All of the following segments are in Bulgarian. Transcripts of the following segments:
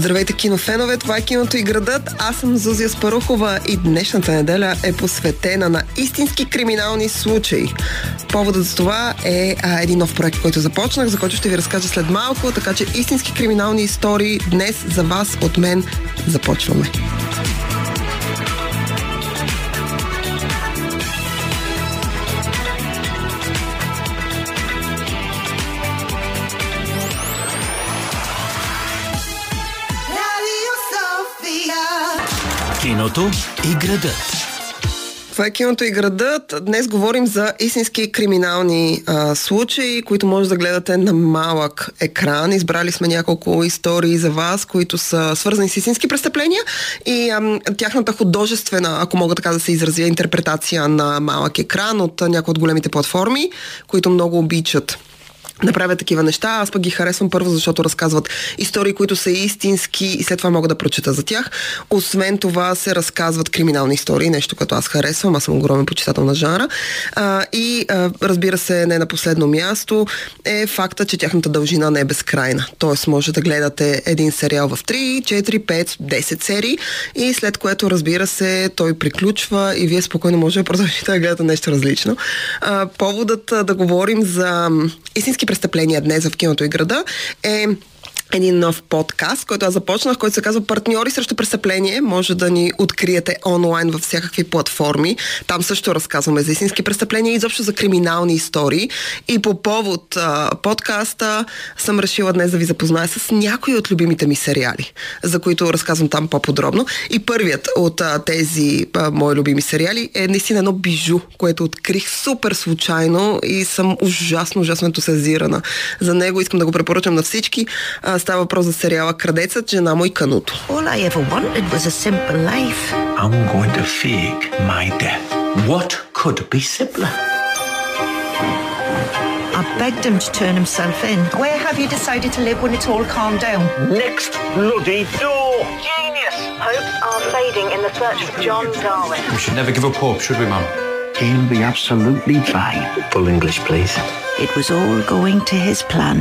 Здравейте, кинофенове! Това е киното и градът. Аз съм Зузия Спарухова и днешната неделя е посветена на истински криминални случаи. Поводът за това е а, един нов проект, който започнах, за който ще ви разкажа след малко, така че истински криминални истории днес за вас от мен започваме. Киното и градът. Това е киното и градът. Днес говорим за истински криминални а, случаи, които може да гледате на малък екран. Избрали сме няколко истории за вас, които са свързани с истински престъпления и а, тяхната художествена, ако мога така да се изразя, интерпретация на малък екран от някои от големите платформи, които много обичат да правят такива неща. Аз пък ги харесвам първо, защото разказват истории, които са истински и след това мога да прочета за тях. Освен това се разказват криминални истории, нещо като аз харесвам. Аз съм огромен почитател на жанра. А, и а, разбира се, не на последно място е факта, че тяхната дължина не е безкрайна. Тоест може да гледате един сериал в 3, 4, 5, 10 серии и след което разбира се той приключва и вие спокойно може да продължите да гледате нещо различно. А, поводът да говорим за истински престъпления днес в киното и града е един нов подкаст, който аз започнах, който се казва Партньори срещу престъпление. Може да ни откриете онлайн във всякакви платформи. Там също разказваме за истински престъпления и изобщо за криминални истории. И по повод а, подкаста съм решила днес да ви запозная с някои от любимите ми сериали, за които разказвам там по-подробно. И първият от а, тези а, мои любими сериали е наистина едно бижу, което открих супер случайно и съм ужасно, ужасно ентусиазирана за него. Искам да го препоръчам на всички. А, Става въпрос за сериала Крадецът, жена му и кануто. All I ever wanted was a simple life. I'm going to fake my death. What could be simpler? I begged him to turn himself in. Where have you decided to live when it's all calmed down? Next bloody door! Genius! Hopes are fading in the search for John Darwin. We should never give up hope, should we, ma'am? He'll be absolutely fine. Full English, please. It was all going to his plan.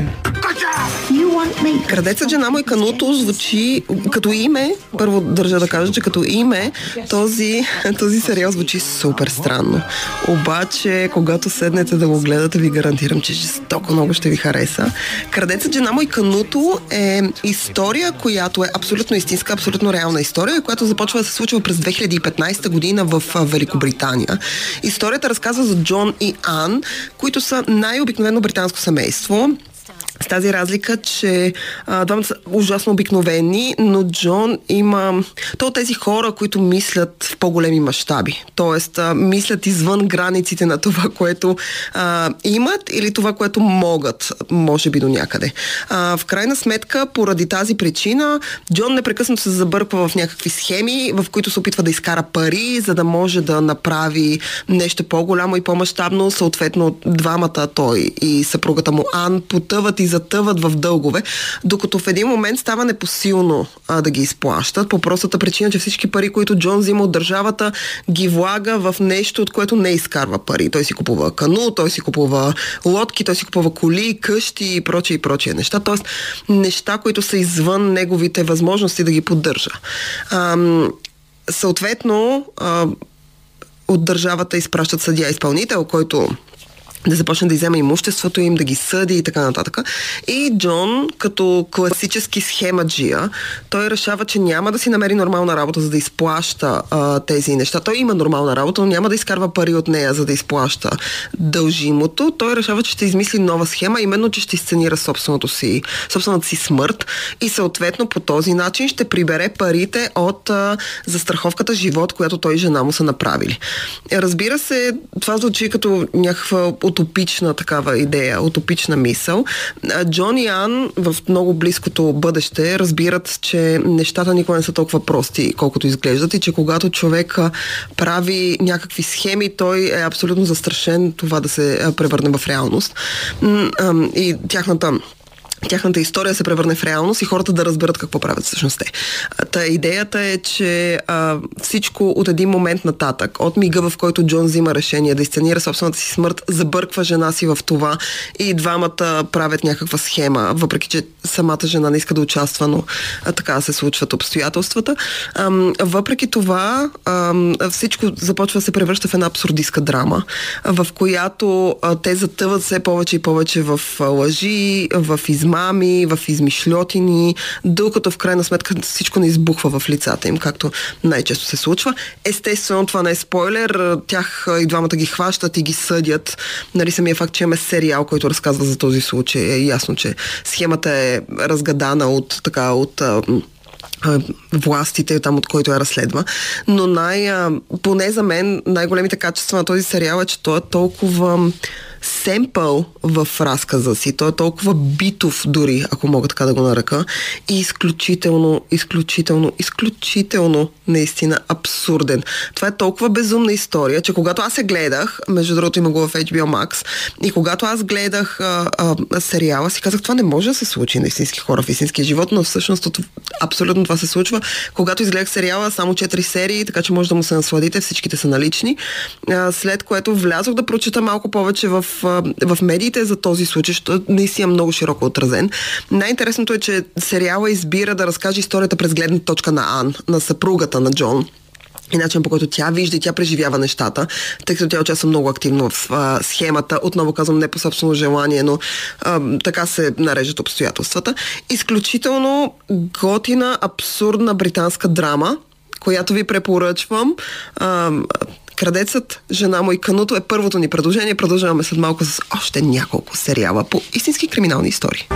You want Me? Крадецът, жена му и кануто звучи като име. Първо държа да кажа, че като име този, този сериал звучи супер странно. Обаче, когато седнете да го гледате, ви гарантирам, че жестоко много ще ви хареса. Крадецът, жена му и кануто е история, която е абсолютно истинска, абсолютно реална история, която започва да се случва през 2015 година в Великобритания. Историята разказва за Джон и Ан, които са най-обикновено британско семейство. С тази разлика, че двамата са ужасно обикновени, но Джон има... То от тези хора, които мислят в по-големи мащаби. Тоест, а, мислят извън границите на това, което а, имат или това, което могат, може би до някъде. А, в крайна сметка, поради тази причина, Джон непрекъснато се забърква в някакви схеми, в които се опитва да изкара пари, за да може да направи нещо по-голямо и по-масштабно. Съответно, двамата, той и съпругата му Ан, потъват и затъват в дългове, докато в един момент става непосилно а, да ги изплащат, по простата причина, че всички пари, които Джон взима от държавата, ги влага в нещо, от което не изкарва пари. Той си купува кану, той си купува лодки, той си купува коли, къщи и прочие и прочие неща. Тоест, неща, които са извън неговите възможности да ги поддържа. Ам, съответно, а, от държавата изпращат съдия изпълнител, който да започне да изема имуществото им, да ги съди и така нататък. И Джон, като класически схемаджия, той решава, че няма да си намери нормална работа, за да изплаща а, тези неща. Той има нормална работа, но няма да изкарва пари от нея, за да изплаща дължимото. Той решава, че ще измисли нова схема, именно, че ще изценира собственото си, собствената си смърт и съответно по този начин ще прибере парите от а, застраховката живот, която той и жена му са направили. Разбира се, това звучи като някаква утопична такава идея, утопична мисъл. Джон и Ан в много близкото бъдеще разбират, че нещата никога не са толкова прости, колкото изглеждат и че когато човек прави някакви схеми, той е абсолютно застрашен това да се превърне в реалност. И тяхната тяхната история се превърне в реалност и хората да разберат какво правят всъщност те. А, Та идеята е, че а, всичко от един момент нататък, от мига, в който Джон взима решение да изценира собствената си смърт, забърква жена си в това и двамата правят някаква схема, въпреки че самата жена не иска да участва, но а, така се случват обстоятелствата. Ам, въпреки това, ам, всичко започва да се превръща в една абсурдистка драма, а, в която а, те затъват все повече и повече в а, лъжи, в измами, в измишлетини, докато в крайна сметка всичко не избухва в лицата им, както най-често се случва. Естествено, това не е спойлер, тях и двамата ги хващат и ги съдят. Нали, самия факт, че имаме сериал, който разказва за този случай, е ясно, че схемата е разгадана от така от властите, там от който я разследва. Но най, поне за мен, най-големите качества на този сериал е, че той е толкова семпъл в разказа си. Той е толкова битов дори, ако мога така да го наръка. И изключително, изключително, изключително наистина абсурден. Това е толкова безумна история, че когато аз се гледах, между другото има го в HBO Max, и когато аз гледах а, а, сериала, си казах, това не може да се случи на истински хора в истинския живот, но всъщност абсолютно това се случва. Когато изгледах сериала, само 4 серии, така че може да му се насладите, всичките са налични. А, след което влязох да прочита малко повече в, в медиите за този случай, защото наистина е много широко отразен. Най-интересното е, че сериала избира да разкаже историята през гледна точка на Ан, на съпругата на Джон и начин по който тя вижда и тя преживява нещата, тъй като тя участва много активно в а, схемата, отново казвам не по собствено желание, но а, така се нарежат обстоятелствата. Изключително готина, абсурдна британска драма, която ви препоръчвам. Крадецът, жена му и кануто е първото ни предложение. Продължаваме след малко с още няколко сериала по истински криминални истории.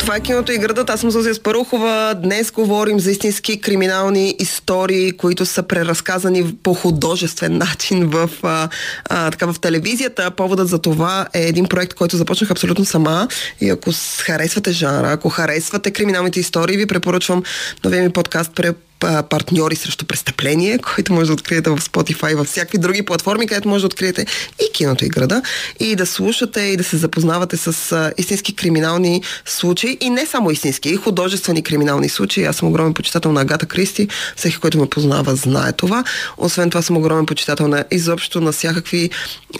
Това е киното и градът. Аз съм Зозия Спарухова. Днес говорим за истински криминални истории, които са преразказани по художествен начин в, а, а, така, в телевизията. Поводът за това е един проект, който започнах абсолютно сама. И ако харесвате жанра, ако харесвате криминалните истории, ви препоръчвам новия ми подкаст партньори срещу престъпление, който може да откриете в Spotify във всякакви други платформи, където може да откриете и киното и града и да слушате и да се запознавате с а, истински криминални случаи и не само истински, и художествени криминални случаи. Аз съм огромен почитател на Агата Кристи, всеки, който ме познава, знае това. Освен това съм огромен почитател на изобщо на всякакви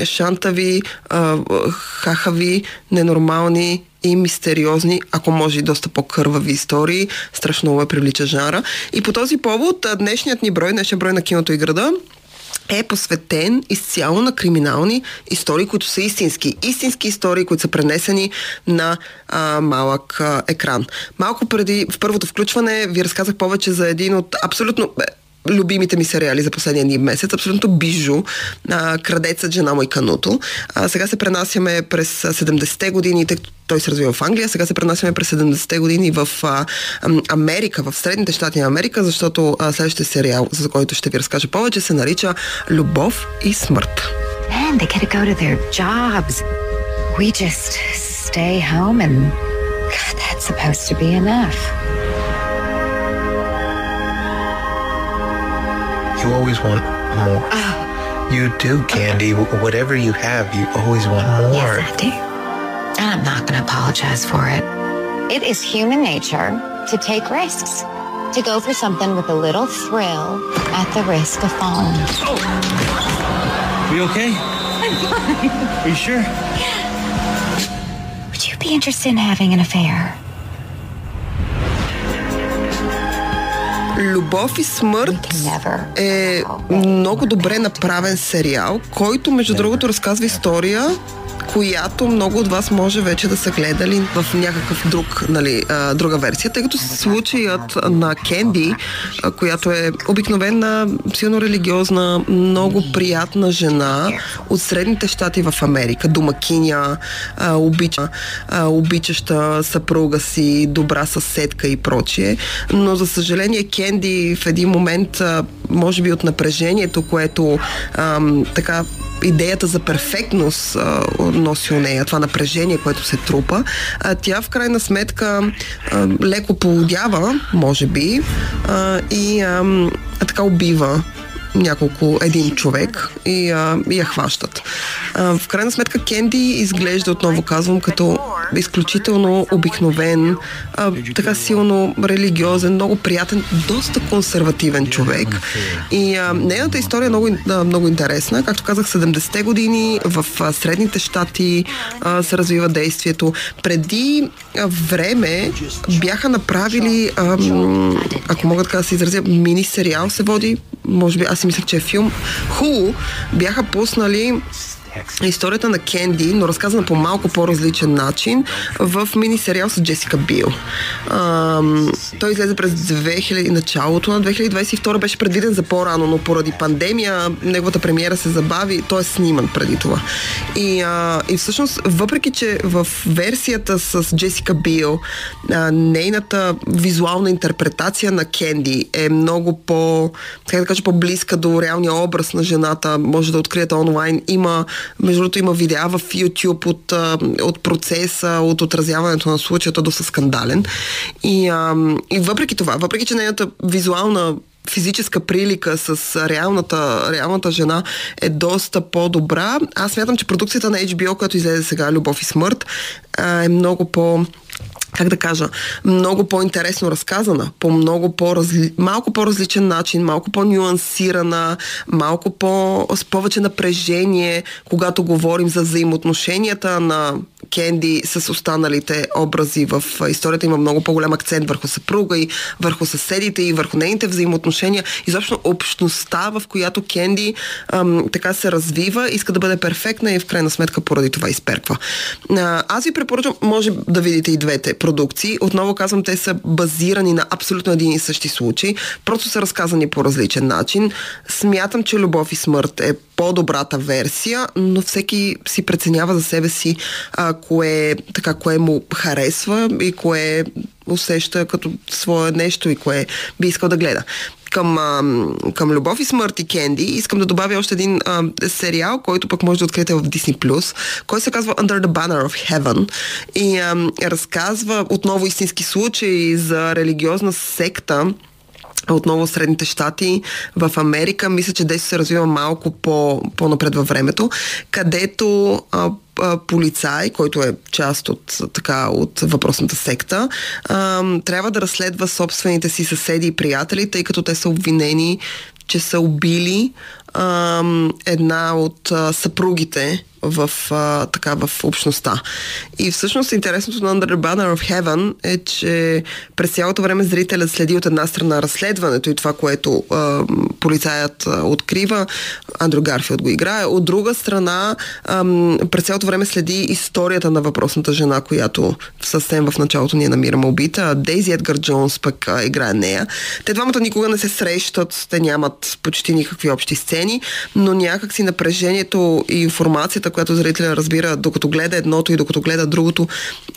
шантави, а, хахави, ненормални и мистериозни, ако може и доста по-кървави истории. Страшно много ме привлича жанра. И по този повод днешният ни брой, днешният брой на киното и града, е посветен изцяло на криминални истории, които са истински. Истински истории, които са пренесени на а, малък а, екран. Малко преди, в първото включване, ви разказах повече за един от абсолютно е, любимите ми сериали за последния ни месец. Абсолютно бижу. А, Крадецът, жена му и кануто. А, сега се пренасяме през а, 70-те години, тъй като той се развива в Англия. Сега се пренасяме през 70-те години в а, ам, Америка, в Средните щати на Америка, защото а, следващия сериал, за който ще ви разкажа повече, се нарича Любов и смърт. Man, they get to go to their jobs. We just stay home and God, that's supposed to be enough. You always want more. Ah. You do, Candy. Wh- Whatever you have, you always want more. Yes, I do. And I'm not going to apologize for it. It is human nature to take risks, to go for something with a little thrill at the risk of falling. Are you okay? Are you sure? Would you be interested in having an affair? Любов и смърт е много добре направен сериал, който, между другото, разказва история, която много от вас може вече да са гледали в някакъв друг, нали, друга версия, тъй като случаят на Кенди, която е обикновена, силно религиозна, много приятна жена от средните щати в Америка, домакиня, обича, обичаща съпруга си, добра съседка и прочие. Но за съжаление Кенди в един момент, може би от напрежението, което ам, така идеята за перфектност носи у нея, това напрежение, което се трупа, а, тя в крайна сметка а, леко полудява, може би, а, и а, така убива няколко, един човек и, а, я хващат. А, в крайна сметка Кенди изглежда, отново казвам, като изключително обикновен, а, така силно религиозен, много приятен, доста консервативен човек. И а, нейната история е много, много интересна. Както казах, 70-те години в а, Средните щати а, се развива действието. Преди а, време бяха направили, а, ако мога така да се изразя, мини сериал се води, може би, аз си мислех, че е филм. Ху бяха пуснали историята на Кенди, но разказана по малко по-различен начин в мини сериал с Джесика Бил. Ам, той излезе през 2000, началото на 2022 беше предвиден за по-рано, но поради пандемия неговата премиера се забави, той е сниман преди това. И, а, и всъщност, въпреки, че в версията с Джесика Бил, а, нейната визуална интерпретация на Кенди е много по, как да кажа, по-близка до реалния образ на жената, може да откриете онлайн, има между другото има видеа в YouTube от, от процеса, от отразяването на случая, до са скандален. И, и въпреки това, въпреки че нейната визуална физическа прилика с реалната, реалната жена е доста по-добра. Аз смятам, че продукцията на HBO, която излезе сега, Любов и смърт, е много по- как да кажа, много по-интересно разказана, по много по-разли... малко по-различен начин, малко по-нюансирана, малко по... с повече напрежение, когато говорим за взаимоотношенията на Кенди с останалите образи в историята. Има много по-голям акцент върху съпруга и върху съседите и върху нейните взаимоотношения. Изобщо общността, в която Кенди ам, така се развива, иска да бъде перфектна и в крайна сметка поради това изперква. А, аз ви препоръчвам, може да видите и двете продукции. Отново казвам, те са базирани на абсолютно един и същи случай, просто са разказани по различен начин. Смятам, че Любов и смърт е по-добрата версия, но всеки си преценява за себе си а, кое, така, кое му харесва и кое усеща като свое нещо и кое би искал да гледа. Към, а, към Любов и смърт и Кенди, искам да добавя още един а, сериал, който пък може да откриете в Disney+, който се казва Under the Banner of Heaven и а, разказва отново истински случаи за религиозна секта, отново Средните щати, в Америка, мисля, че действие се развива малко по, по-напред във времето, където а, полицай, който е част от, така, от въпросната секта, а, трябва да разследва собствените си съседи и приятели, тъй като те са обвинени, че са убили а, една от а, съпругите в, а, така, в общността. И всъщност интересното на Under the Banner of Heaven е, че през цялото време зрителят следи от една страна разследването и това, което а, полицаят а, открива. Андрю Гарфилд го играе. От друга страна, а, през цялото време следи историята на въпросната жена, която съвсем в началото ние намираме убита. Дейзи Едгар Джонс пък а, играе нея. Те двамата никога не се срещат, те нямат почти никакви общи сцени, но някакси напрежението и информацията, която зрителя разбира, докато гледа едното и докато гледа другото,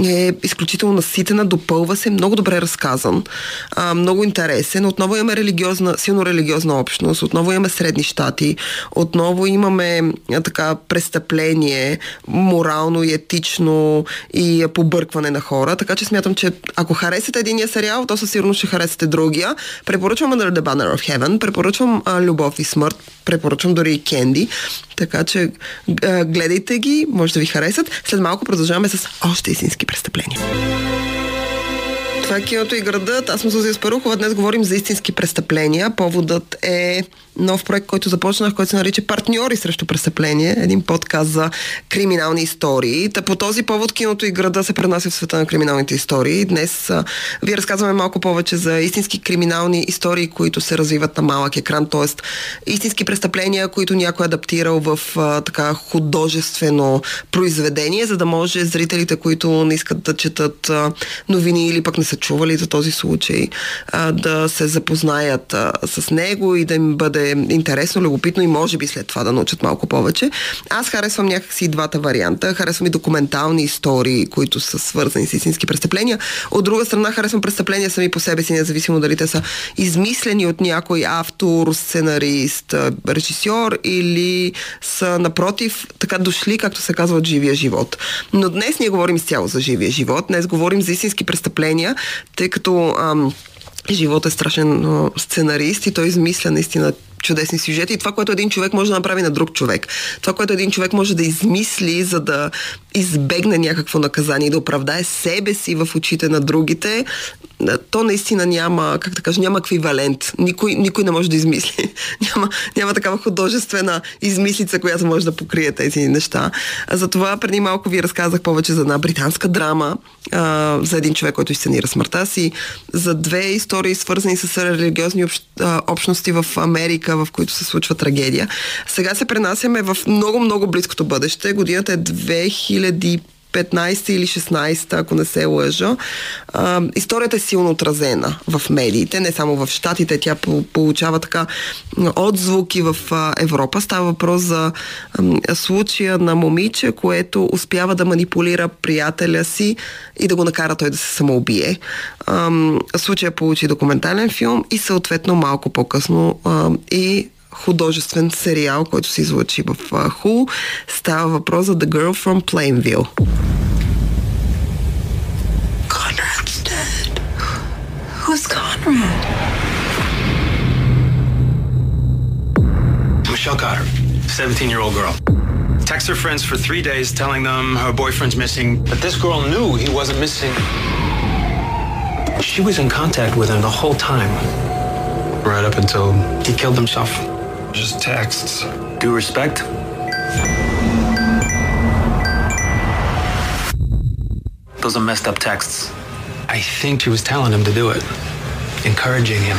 е изключително наситена, допълва се, много добре разказан, а, много интересен. Отново имаме религиозна, силно религиозна общност, отново имаме средни щати, отново имаме а, така престъпление, морално и етично и побъркване на хора. Така че смятам, че ако харесате единия сериал, то със сигурност ще харесате другия. Препоръчвам Under the Banner of Heaven, препоръчвам а, Любов и смърт, препоръчвам дори и Кенди. Така че гледайте ги, може да ви харесат. След малко продължаваме с още истински престъпления. Това е киното и градът. Аз съм Сузия Спарухова. Днес говорим за истински престъпления. Поводът е нов проект, който започнах, който се нарича Партньори срещу престъпление. Един подкаст за криминални истории. Та по този повод киното и града се пренася в света на криминалните истории. Днес а, ви разказваме малко повече за истински криминални истории, които се развиват на малък екран, т.е. истински престъпления, които някой е адаптирал в а, така художествено произведение, за да може зрителите, които не искат да четат а, новини или пък не са чували за този случай, а, да се запознаят а, с него и да им бъде интересно, любопитно и може би след това да научат малко повече. Аз харесвам някакси двата варианта. Харесвам и документални истории, които са свързани с истински престъпления. От друга страна, харесвам престъпления сами по себе си, независимо дали те са измислени от някой автор, сценарист, режисьор или са напротив така дошли, както се казва, от живия живот. Но днес ние говорим изцяло за живия живот. Днес говорим за истински престъпления, тъй като Живот е страшен сценарист и той измисля наистина чудесни сюжети и това, което един човек може да направи на друг човек. Това, което един човек може да измисли, за да избегне някакво наказание и да оправдае себе си в очите на другите, то наистина няма, как да кажа, няма еквивалент. Никой, никой не може да измисли. няма, няма такава художествена измислица, която може да покрие тези неща. Затова преди малко ви разказах повече за една британска драма, а, за един човек, който изценира смъртта си, за две истории, свързани с религиозни общ, а, общности в Америка, в които се случва трагедия. Сега се пренасяме в много-много близкото бъдеще. Годината е 2000 15 или 16, ако не се лъжа. А, историята е силно отразена в медиите, не само в Штатите. Тя получава така отзвуки в Европа. Става въпрос за случая на момиче, което успява да манипулира приятеля си и да го накара той да се самоубие. Случая получи документален филм и съответно малко по-късно и художествен сериал, който се излъчи в Ху. Става въпрос за The Girl from Plainville. Conrad's dead. Who's Conrad? Michelle Cotter, 17-year-old girl. Texts her friends for three days telling them her boyfriend's missing, but this girl knew he wasn't missing. She was in contact with him the whole time. Right up until he killed himself. Just texts. Due respect. Those are messed up texts. I think she was telling him to do it, encouraging him.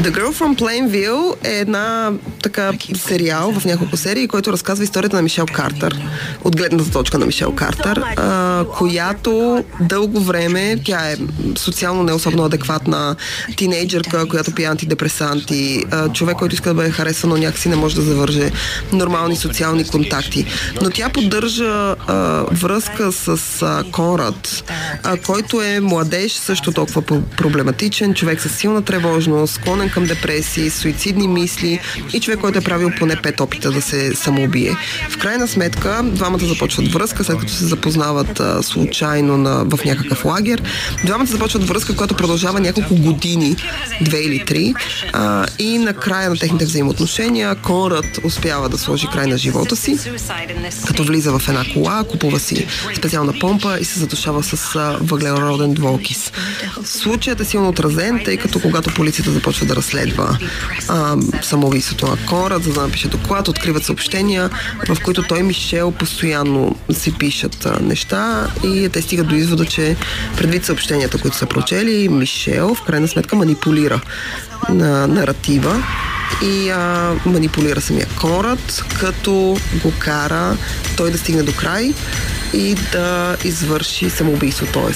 The Girl from Plainville е една така сериал в няколко серии, който разказва историята на Мишел Картер, от гледната точка на Мишел Картер, а, която дълго време, тя е социално не особено адекватна тинейджърка, която пие антидепресанти, а, човек, който иска да бъде харесван, но някакси не може да завърже нормални социални контакти. Но тя поддържа а, връзка с а, Конрад, а, който е младеж, също толкова проблематичен, човек с силна тревожност, склонен към депресии, суицидни мисли и човек, който е правил поне пет опита да се самоубие. В крайна сметка, двамата започват връзка, след като се запознават а, случайно на, в някакъв лагер. Двамата започват връзка, която продължава няколко години, две или три. А, и на края на техните взаимоотношения Конрад успява да сложи край на живота си, като влиза в една кола, купува си специална помпа и се задушава с въглероден двуокис. Случаят е силно отразен, тъй като когато полицията започва да разследва а, самоубийството на Конрад, за да напише доклад, откриват съобщения, в които той и Мишел постоянно си пишат а, неща и те стигат до извода, че предвид съобщенията, които са прочели, Мишел в крайна сметка манипулира на наратива и а, манипулира самия Конрад, като го кара той да стигне до край и да извърши самоубийство, т.е.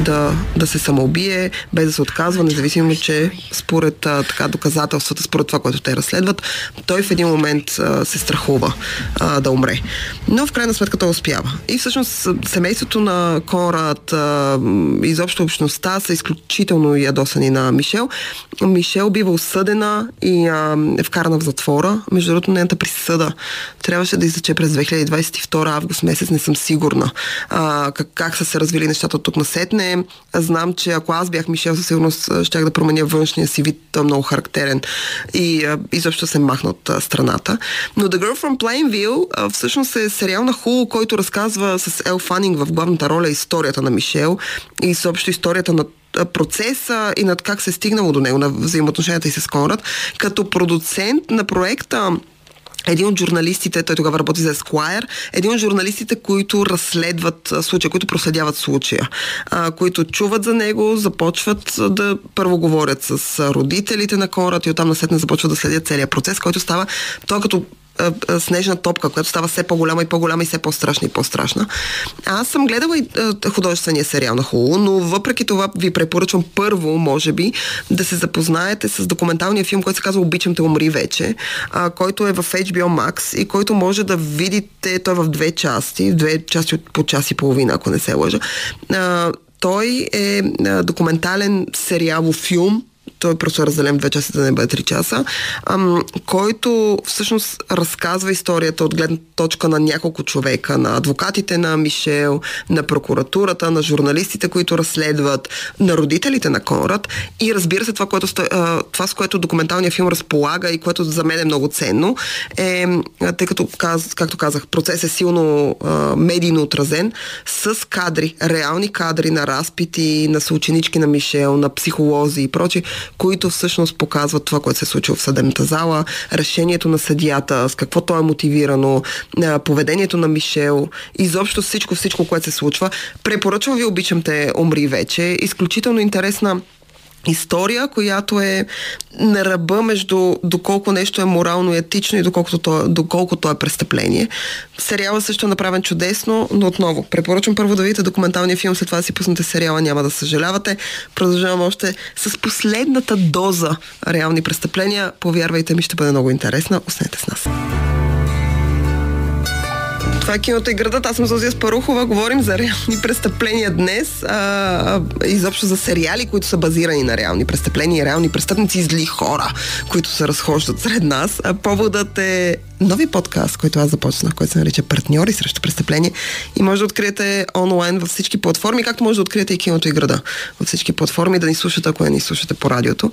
Да, да се самоубие, без да се отказва, независимо, че според а, така доказателствата, според това, което те разследват, той в един момент а, се страхува а, да умре. Но в крайна сметка той успява. И всъщност семейството на Конрад, а, изобщо общността са изключително ядосани на Мишел. Мишел бива осъдена и а, е вкарана в затвора. Между другото, нейната присъда трябваше да излече през 2022 август месец, не съм сигурна а, как, как са се развили нещата тук насетне. Знам, че ако аз бях Мишел, със сигурност щях да променя външния си вид, много характерен и а, изобщо се махна от а, страната. Но The Girl from Plainville а, всъщност е сериал на Хул, който разказва с Ел Фанинг в главната роля историята на Мишел и съобщо историята на процеса и над как се е стигнало до него, на взаимоотношенията и с Конрад. Като продуцент на проекта един от журналистите, той тогава работи за Esquire, един от журналистите, които разследват случая, които проследяват случая, а, които чуват за него, започват да първо говорят с родителите на Конрад и оттам насетне започват да следят целият процес, който става, той като снежна топка, която става все по-голяма и по-голяма и все по-страшна и по-страшна. Аз съм гледала и художествения сериал на Хулу, но въпреки това ви препоръчвам първо, може би, да се запознаете с документалния филм, който се казва Обичам те умри вече, а, който е в HBO Max и който може да видите, той е в две части, две части от по час и половина, ако не се лъжа. А, той е документален сериалов филм, той просто е разделен в две части, да не бъде три часа, ам, който всъщност разказва историята от гледна точка на няколко човека, на адвокатите на Мишел, на прокуратурата, на журналистите, които разследват, на родителите на Конрад. И разбира се това, което, това с което документалният филм разполага и което за мен е много ценно, е, тъй като, както казах, процес е силно медийно отразен, с кадри, реални кадри на разпити, на съученички на Мишел, на психолози и прочи, които всъщност показват това, което се е случило в съдебната зала, решението на съдията, с какво то е мотивирано, поведението на Мишел, изобщо всичко, всичко, което се случва. Препоръчвам ви, обичам те, умри вече. Изключително интересна история, която е на ръба между доколко нещо е морално и етично и доколко то, доколко то е престъпление. Сериала също е направен чудесно, но отново препоръчвам първо да видите документалния филм, след това да си пуснете сериала, няма да съжалявате. Продължавам още с последната доза реални престъпления. Повярвайте ми, ще бъде много интересна. Останете с нас. Това е киното и градът. Аз съм Зозия Спарухова. Говорим за реални престъпления днес. А, а, изобщо за сериали, които са базирани на реални престъпления, реални престъпници и зли хора, които се разхождат сред нас. А, поводът е нови подкаст, който аз започнах, който се нарича Партньори срещу престъпление. И може да откриете онлайн във всички платформи, както може да откриете и киното и града във всички платформи, да ни слушате, ако не ни слушате по радиото.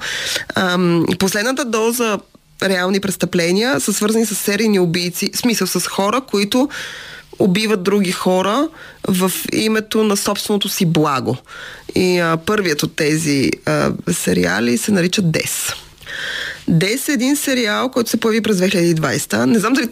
А, последната доза реални престъпления са свързани с серийни убийци, в смисъл с хора, които убиват други хора в името на собственото си благо. И а, първият от тези а, сериали се нарича Дес. Дес е един сериал, който се появи през 2020. Не знам дали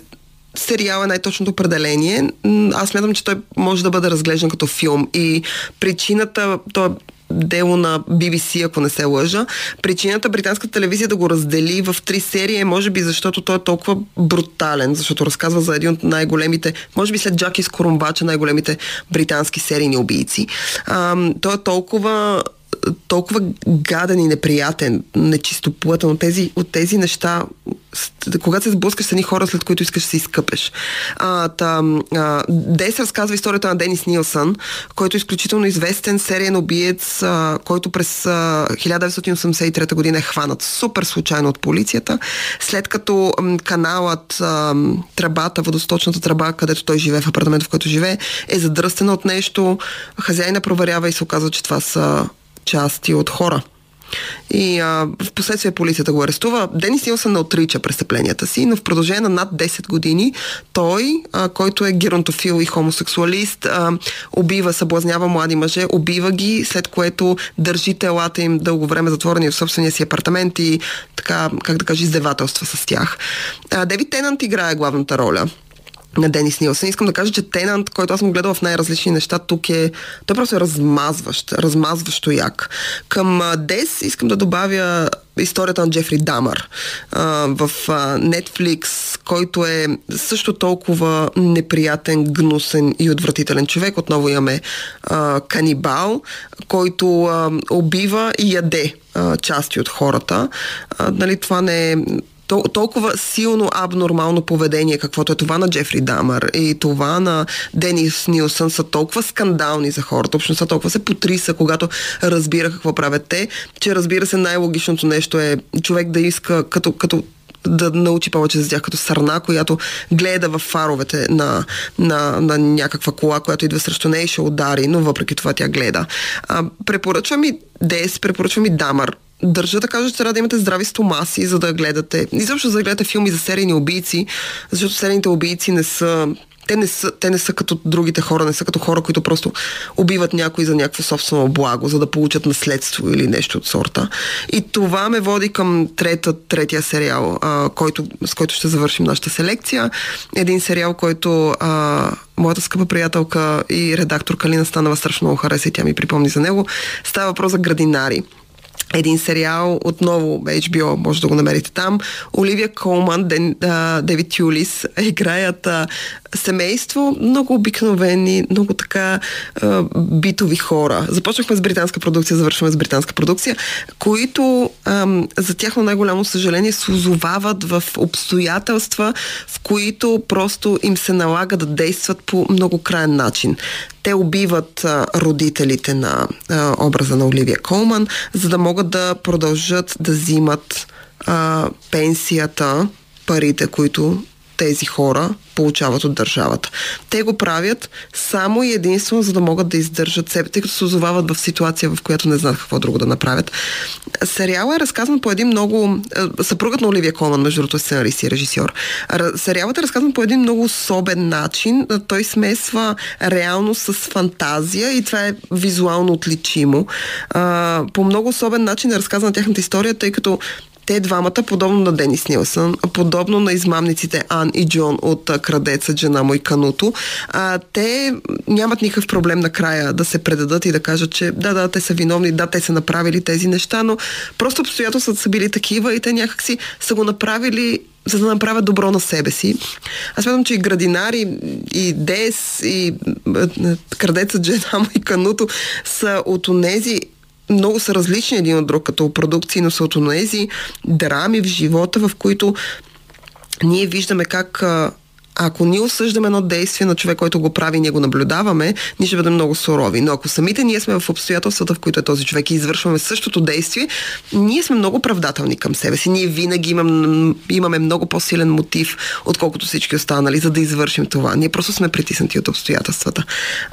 сериал е най-точното определение. Аз смятам, че той може да бъде разглеждан като филм и причината, той е дело на BBC, ако не се лъжа. Причината британската телевизия да го раздели в три серии е може би защото той е толкова брутален, защото разказва за един от най-големите, може би след Джаки Скорумбача, най-големите британски серийни убийци. А, той е толкова толкова гаден и неприятен, нечистоплътен от тези, от тези неща, когато се сблъскаш с едни хора, след които искаш да се изкъпеш. А, та, а, Дес разказва историята на Денис Нилсън, който е изключително известен сериен убиец, а, който през а, 1983 година е хванат супер случайно от полицията, след като м, каналът, а, тръбата, водосточната тръба, където той живее, в апартамента, в който живее, е задръстена от нещо, хазяйна проверява и се оказва, че това са части от хора. И а, в последствие полицията го арестува. Денис Нилсън не отрича престъпленията си, но в продължение на над 10 години той, а, който е геронтофил и хомосексуалист, а, убива, съблазнява млади мъже, убива ги, след което държи телата им дълго време затворени в собствения си апартамент и така, как да кажа, издевателства с тях. А, Девид Тенант играе главната роля на Денис Нилсън. Искам да кажа, че Тенант, който аз съм гледал в най-различни неща, тук е... Той просто е размазващ, размазващо як. Към Дес искам да добавя историята на Джефри Дамър в Netflix, който е също толкова неприятен, гнусен и отвратителен човек. Отново имаме а, канибал, който а, убива и яде а, части от хората. А, нали, това не е толкова силно абнормално поведение, каквото е това на Джефри Дамър и това на Денис Нилсън са толкова скандални за хората. Общността толкова се потриса, когато разбира какво правят те, че разбира се най-логичното нещо е човек да иска като, като да научи повече за тях като сърна, която гледа в фаровете на, на, на някаква кола, която идва срещу нея и ще удари, но въпреки това тя гледа. А, препоръчвам и Дес, препоръчвам и Дамър държа да кажа, че трябва да имате здрави стомаси, за да гледате. И защо за да гледате филми за серийни убийци, защото серийните убийци не са те не, са, те не са като другите хора, не са като хора, които просто убиват някой за някакво собствено благо, за да получат наследство или нещо от сорта. И това ме води към трета, третия сериал, а, който, с който ще завършим нашата селекция. Един сериал, който а, моята скъпа приятелка и редактор Калина Станова страшно много хареса и тя ми припомни за него. Става въпрос за градинари един сериал, отново HBO, може да го намерите там. Оливия Колман, Ден, а, Девид Юлис играят а, семейство, много обикновени, много така а, битови хора. Започнахме с британска продукция, завършваме с британска продукция, които а, за тяхно най-голямо съжаление се озовават в обстоятелства, в които просто им се налага да действат по много крайен начин Те убиват родителите на образа на Оливия Колман, за да могат да продължат да взимат пенсията, парите, които тези хора получават от държавата. Те го правят само и единствено, за да могат да издържат себе, тъй като се озовават в ситуация, в която не знаят какво друго да направят. Сериалът е разказан по един много... Съпругът на Оливия Колман, между другото, е сценарист и режисьор. Сериалът е разказан по един много особен начин. Той смесва реално с фантазия и това е визуално отличимо. По много особен начин е разказана тяхната история, тъй като те двамата, подобно на Денис Нилсън, подобно на измамниците Ан и Джон от Крадеца, жена му и Кануто, а, те нямат никакъв проблем накрая да се предадат и да кажат, че да, да, те са виновни, да, те са направили тези неща, но просто обстоятелствата са били такива и те някакси са го направили за да направят добро на себе си. Аз смятам, че и градинари, и Дес, и Крадеца, жена му и Кануто са от онези много са различни един от друг като продукции, но са от тези драми в живота, в които ние виждаме как ако ние осъждаме едно действие на човек, който го прави и ние го наблюдаваме, ние ще бъдем много сурови. Но ако самите ние сме в обстоятелствата, в които е този човек и извършваме същото действие, ние сме много правдателни към себе си. Ние винаги имам, имаме много по-силен мотив, отколкото всички останали, за да извършим това. Ние просто сме притиснати от обстоятелствата.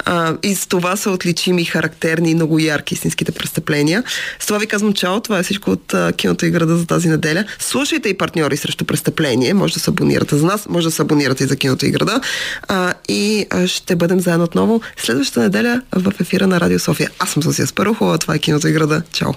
А, и с това са отличими, характерни и много ярки истинските престъпления. С това ви казвам чао. Това е всичко от а, киното и града за тази неделя. Слушайте и партньори срещу престъпление. Може да се абонирате за нас, може да се абонирате и за киното и града. А, и ще бъдем заедно отново следващата неделя в ефира на Радио София. Аз съм Сосия Спарухова, това е киното и града. Чао!